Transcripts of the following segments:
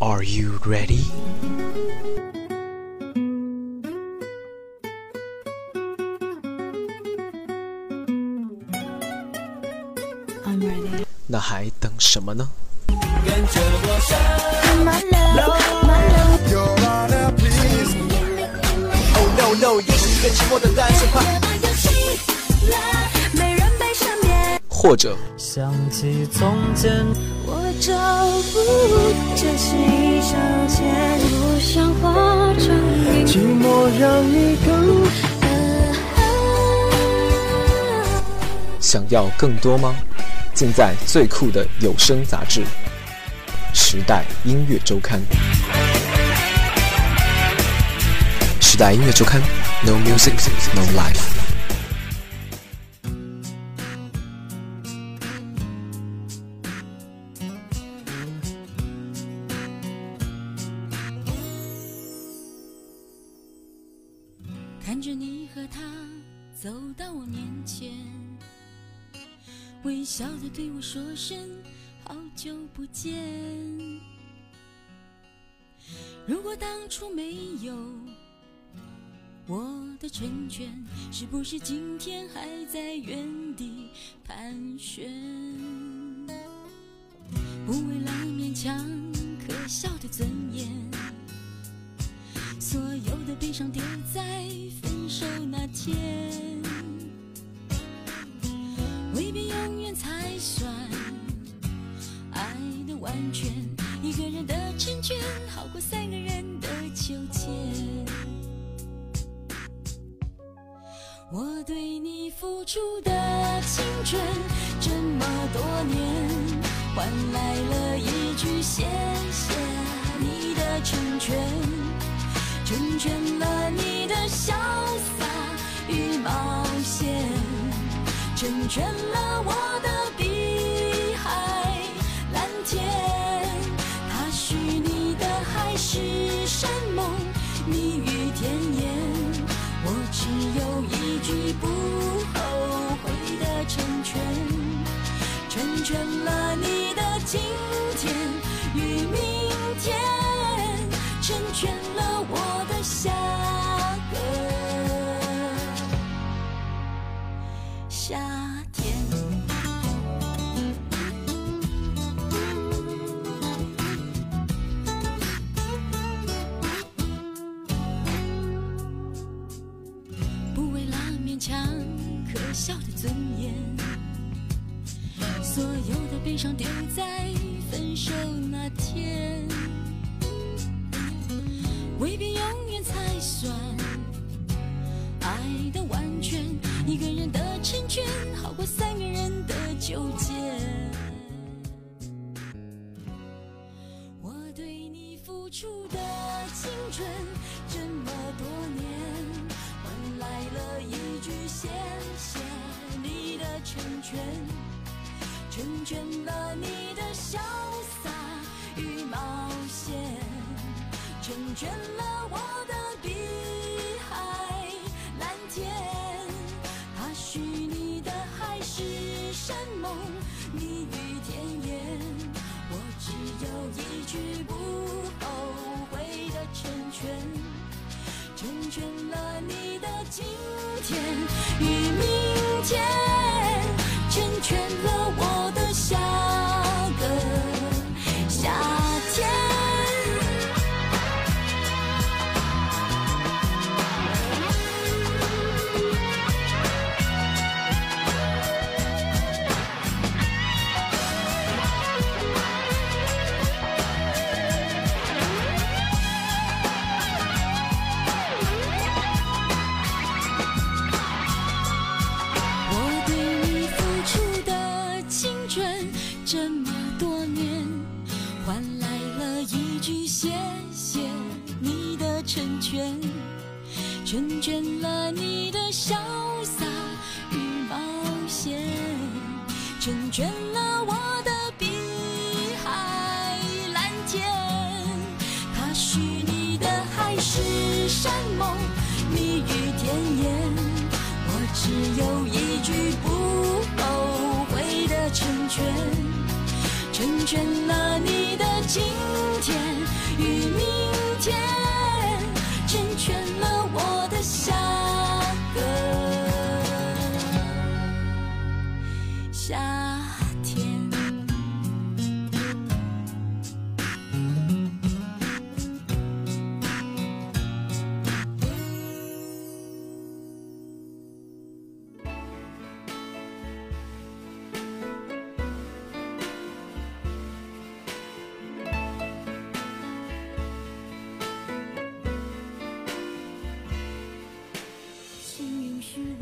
Are you ready? I'm ready. 那还等什么呢？或者想起从前，我找不，这是一场劫，不想化成云。寂寞让你更想要更多吗？尽在最酷的有声杂志《时代音乐周刊》。时代音乐周刊，No music, no life。看着你和他走到我面前，微笑着对我说声好久不见。如果当初没有我的成全，是不是今天还在原地盘旋？不为了勉强可笑的尊严。悲伤丢在分手那天，未必永远才算爱的完全。一个人的成全，好过三个人的纠结。我对你付出的青春这么多年，换来了一句谢谢你的成全。成全了我的碧海蓝天。他许你的海誓山盟，蜜语甜言，我只有一句不后悔的成全，成全了你的今悲伤丢在分手那天。未必永远才算爱的完全，一个人的成全好过三个人的纠结。我对你付出的青春这么多年，换来了一句谢谢你的成全，成全了你的潇洒与冒险。成全了我的碧海蓝天，他许你的海誓山盟，蜜语甜言，我只有一句不后悔的成全，成全了你的今天与明天，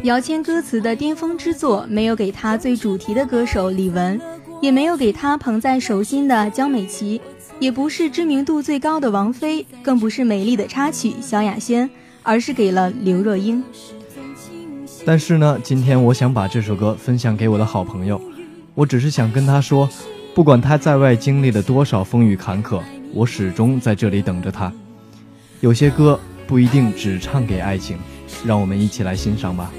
姚谦歌词的巅峰之作，没有给他最主题的歌手李玟，也没有给他捧在手心的江美琪，也不是知名度最高的王菲，更不是美丽的插曲萧亚轩，而是给了刘若英。但是呢，今天我想把这首歌分享给我的好朋友，我只是想跟他说，不管他在外经历了多少风雨坎坷，我始终在这里等着他。有些歌不一定只唱给爱情，让我们一起来欣赏吧。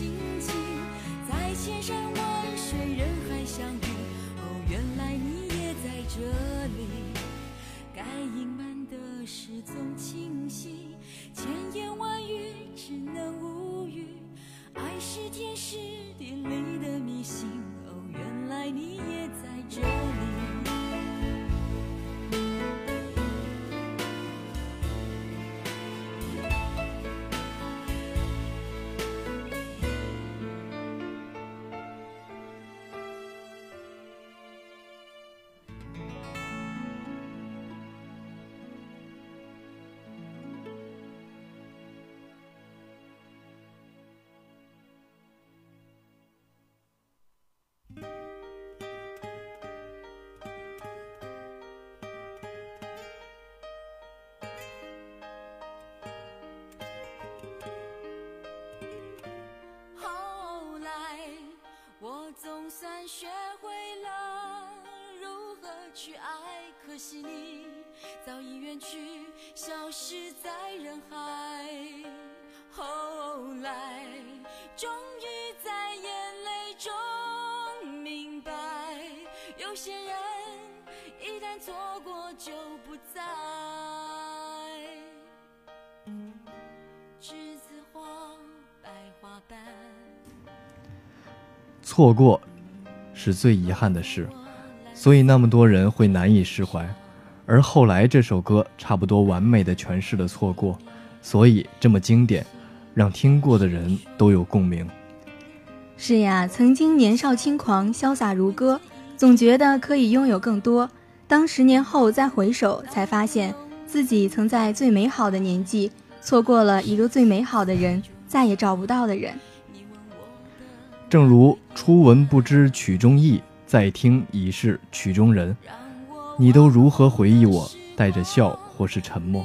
心情在千山万水，人海相遇。哦，原来你也在这里。该隐瞒的事总清晰，千言万语只能无语。爱是天时地利的迷信。哦，原来你也在这里。学会了如何去爱，可惜你早已远去，消失在人海。后来终于在眼泪中明白，有些人一旦错过就不再。栀子花白花瓣，错过。是最遗憾的事，所以那么多人会难以释怀。而后来这首歌差不多完美的诠释了错过，所以这么经典，让听过的人都有共鸣。是呀，曾经年少轻狂，潇洒如歌，总觉得可以拥有更多。当十年后再回首，才发现自己曾在最美好的年纪，错过了一个最美好的人，再也找不到的人。正如初闻不知曲中意，再听已是曲中人。你都如何回忆我？带着笑或是沉默。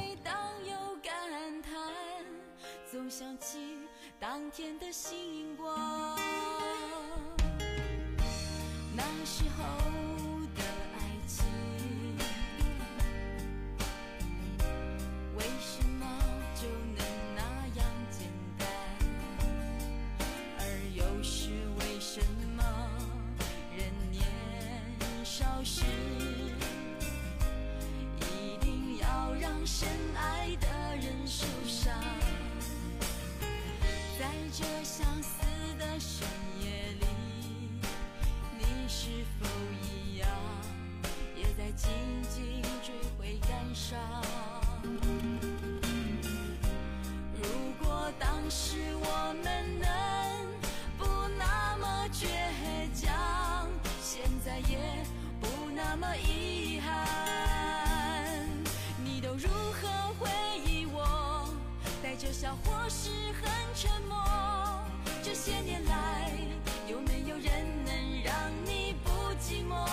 那么遗憾。你都如何回忆我？带着笑或是很沉默。这些年来，有没有人能让你不寂寞？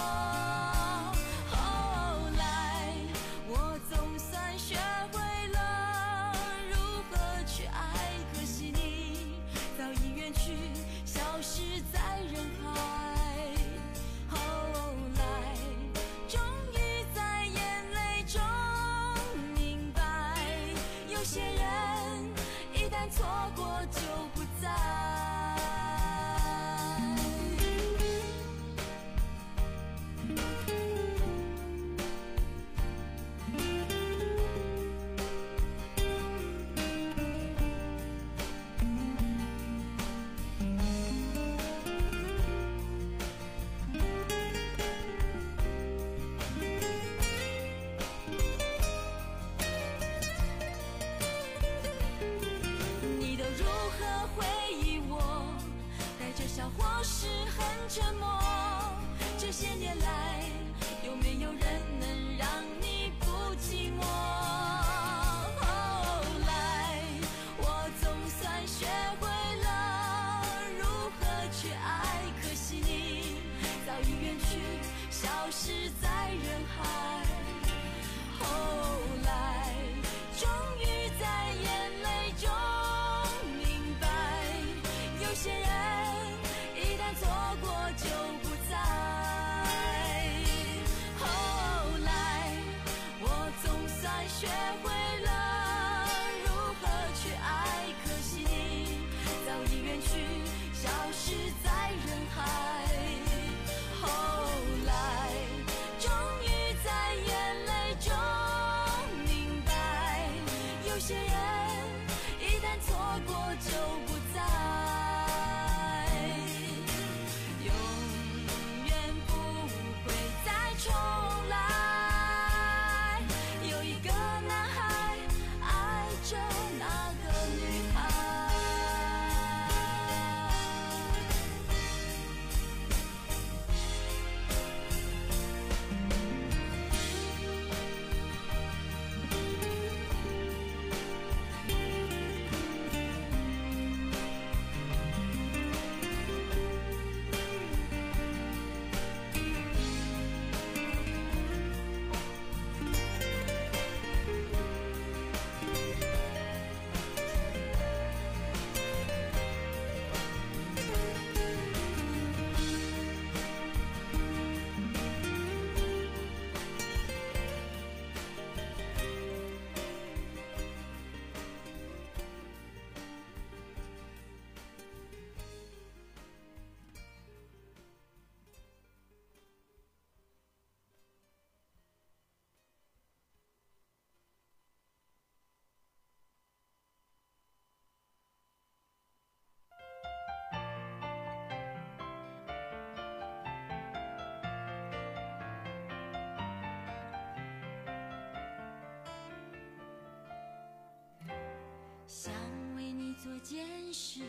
做件事，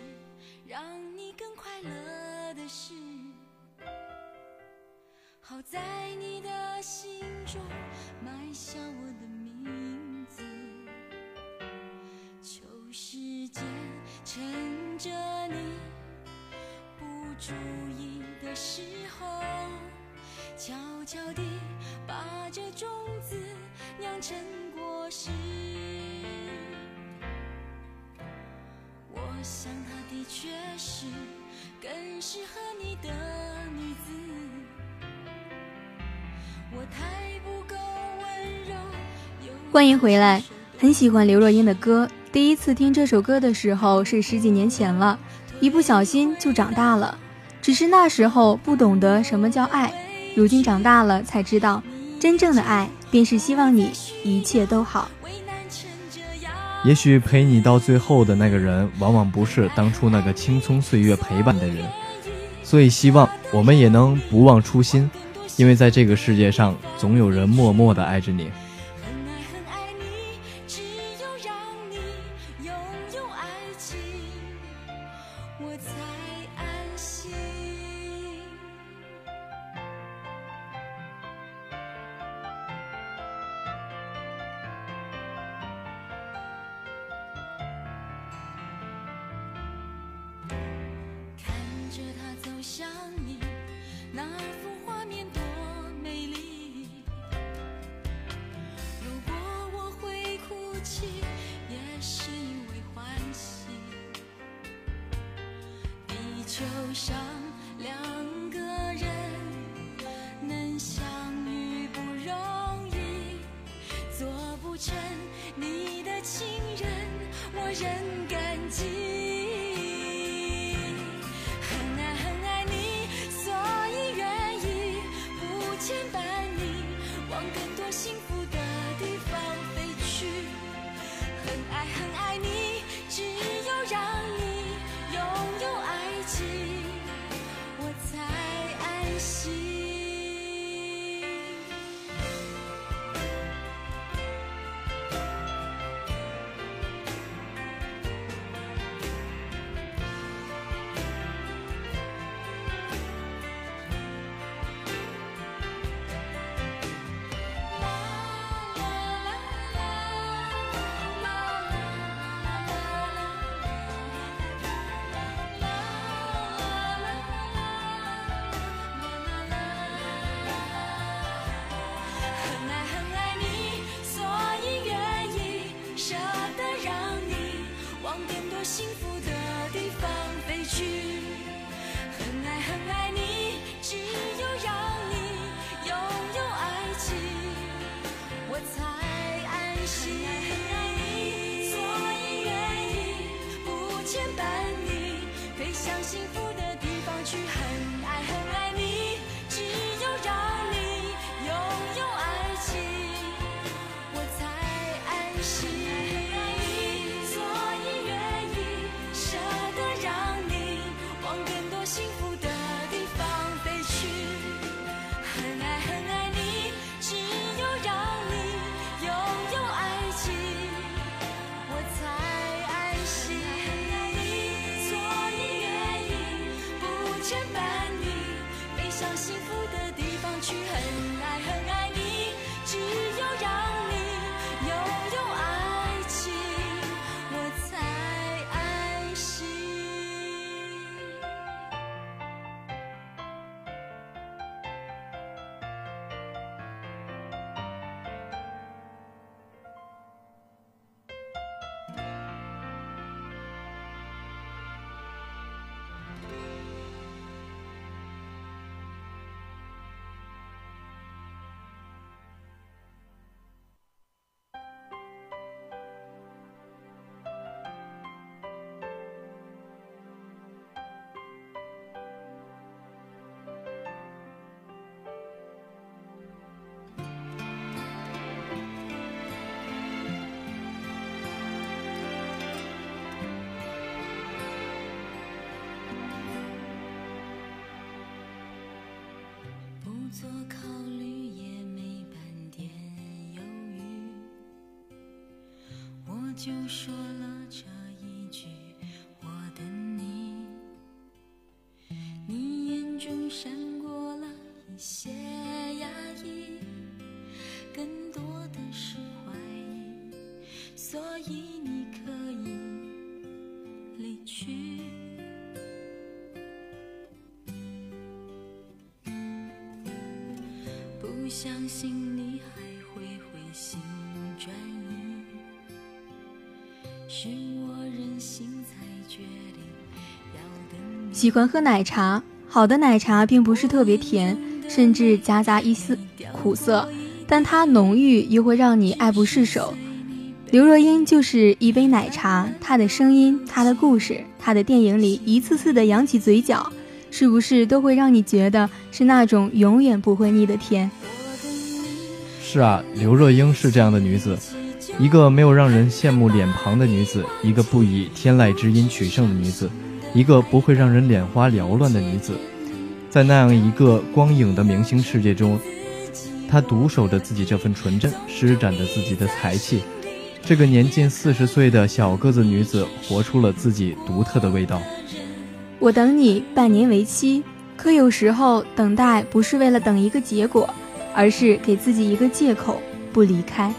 让你更快乐的事，好在你的心中埋下我的名字。求时间趁着你不注意的时候，悄悄地把这种子酿成果实。想她的确是更适合你的女子。我太不够温柔，欢迎回来，很喜欢刘若英的歌。第一次听这首歌的时候是十几年前了，一不小心就长大了。只是那时候不懂得什么叫爱，如今长大了才知道，真正的爱便是希望你一切都好。也许陪你到最后的那个人，往往不是当初那个青葱岁月陪伴的人。所以希望我们也能不忘初心，因为在这个世界上，总有人默默的爱着你。着他走向你，那幅画面多美丽。如果我会哭泣，也是因为欢喜。地球上两个人能相遇不容易，做不成你的情人，我仍做考虑，也没半点犹豫，我就说了相信你还会回心转意，是我任性才决定要。喜欢喝奶茶，好的奶茶并不是特别甜，甚至夹杂一丝苦涩，但它浓郁又会让你爱不释手。刘若英就是一杯奶茶，她的声音、她的故事、她的电影里一次次的扬起嘴角，是不是都会让你觉得是那种永远不会腻的甜？是啊，刘若英是这样的女子，一个没有让人羡慕脸庞的女子，一个不以天籁之音取胜的女子，一个不会让人眼花缭乱的女子。在那样一个光影的明星世界中，她独守着自己这份纯真，施展着自己的才气。这个年近四十岁的小个子女子，活出了自己独特的味道。我等你半年为期，可有时候等待不是为了等一个结果，而是给自己一个借口不离开。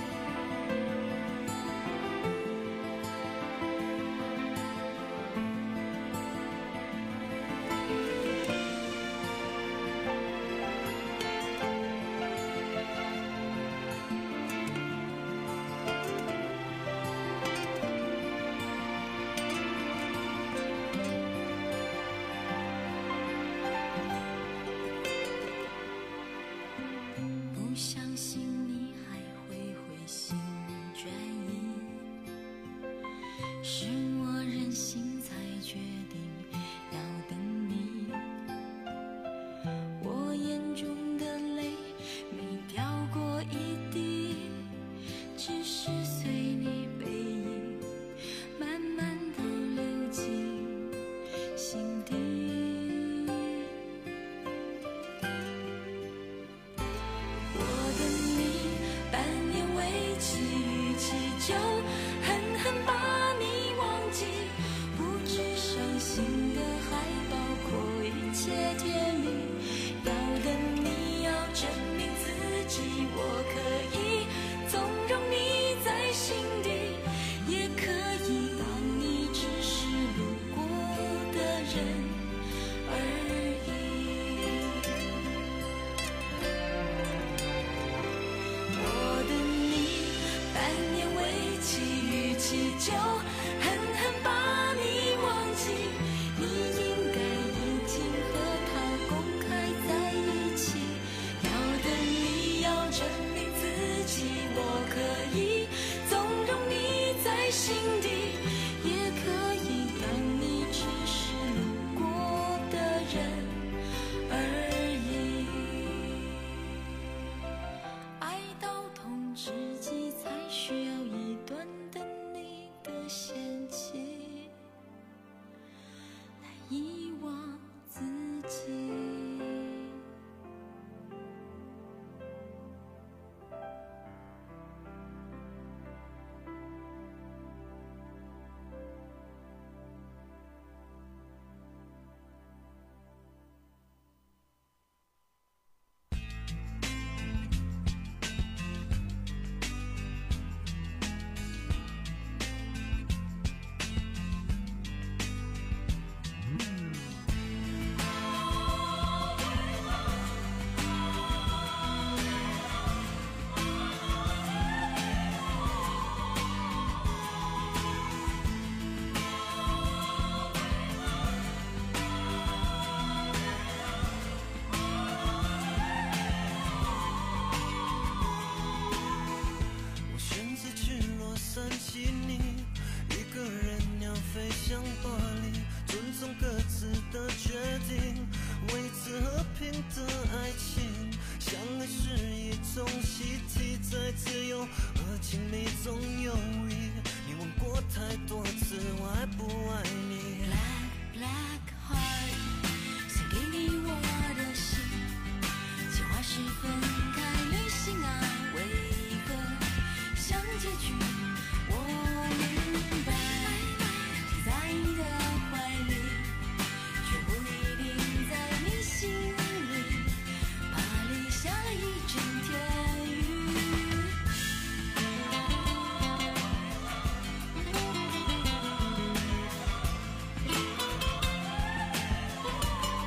I.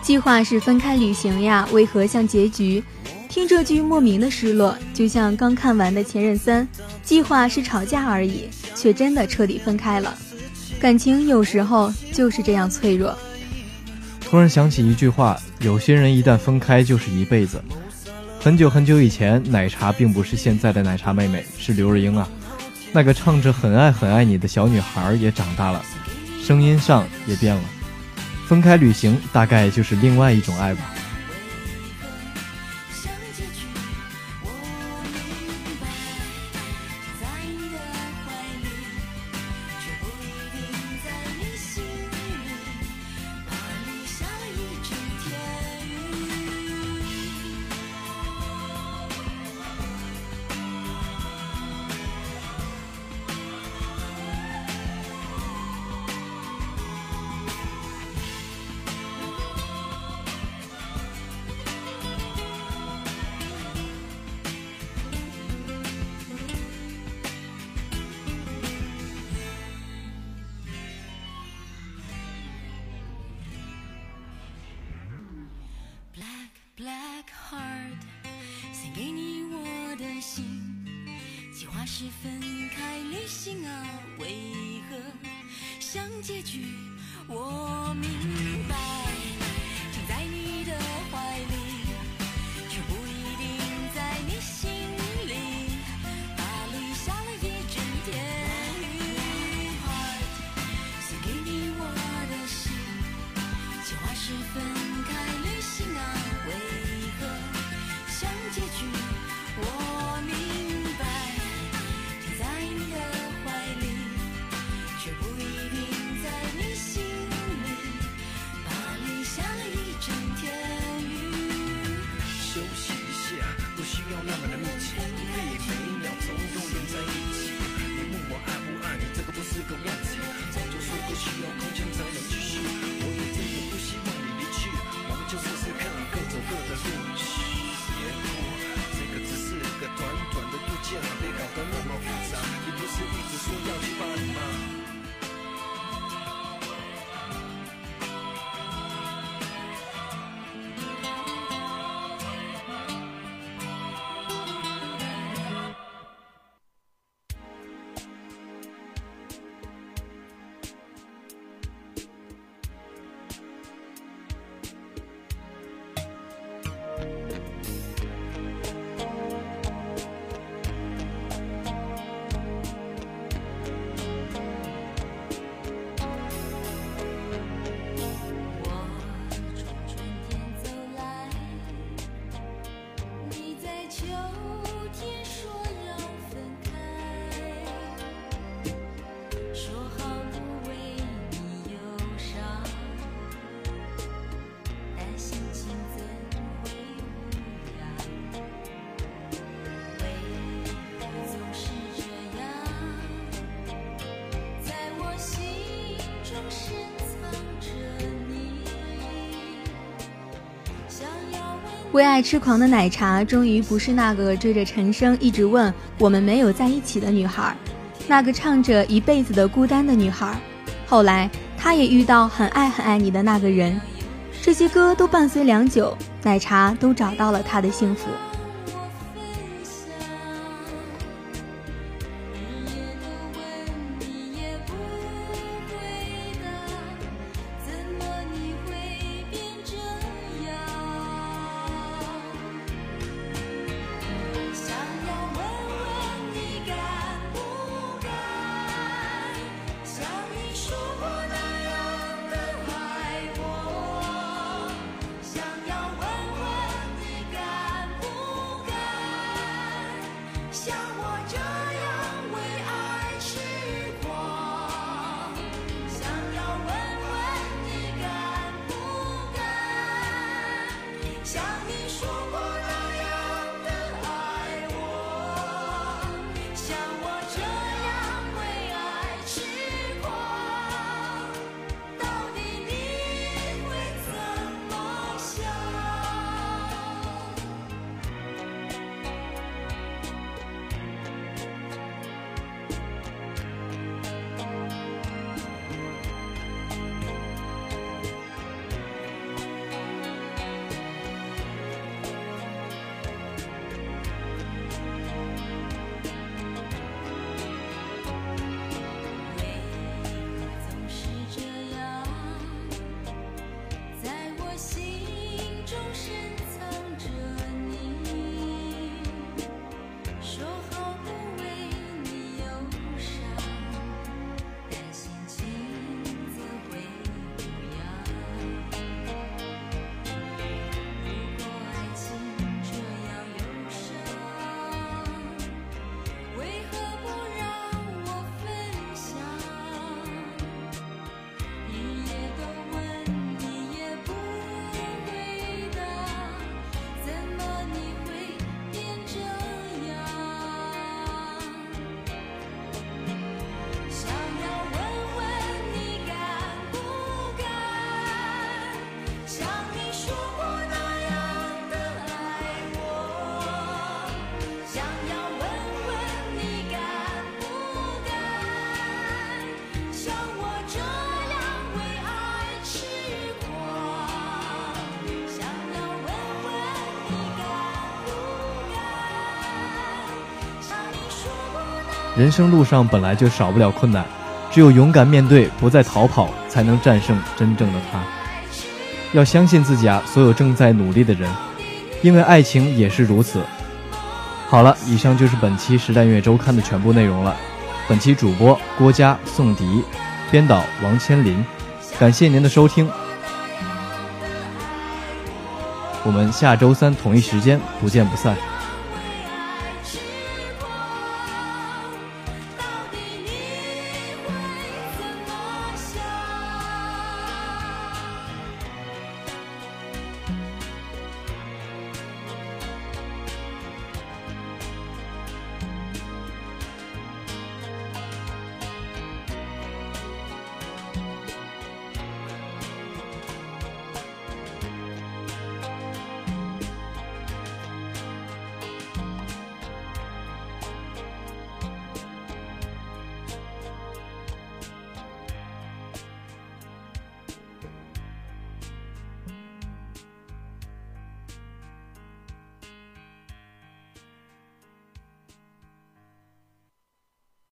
计划是分开旅行呀为何像结局？听这句莫名的失落就像刚看完的前任三计划是吵架而已却真的彻底分开了。感情有时候就是这样脆弱。突然想起一句话有些人一旦分开就是一辈子。很久很久以前奶茶并不是现在的奶茶妹妹是刘若英啊。那个唱着很爱很爱你的小女孩也长大了声音上也变了。分开旅行大概就是另外一种爱吧。为爱痴狂的奶茶终于不是那个追着陈升一直问我们没有在一起的女孩，那个唱着一辈子的孤单的女孩。后来，她也遇到很爱很爱你的那个人。这些歌都伴随良久，奶茶都找到了她的幸福。人生路上本来就少不了困难，只有勇敢面对，不再逃跑，才能战胜真正的他。要相信自己啊，所有正在努力的人，因为爱情也是如此。好了，以上就是本期《时代音乐周刊》的全部内容了。本期主播郭嘉、宋迪，编导王千林，感谢您的收听。我们下周三同一时间不见不散。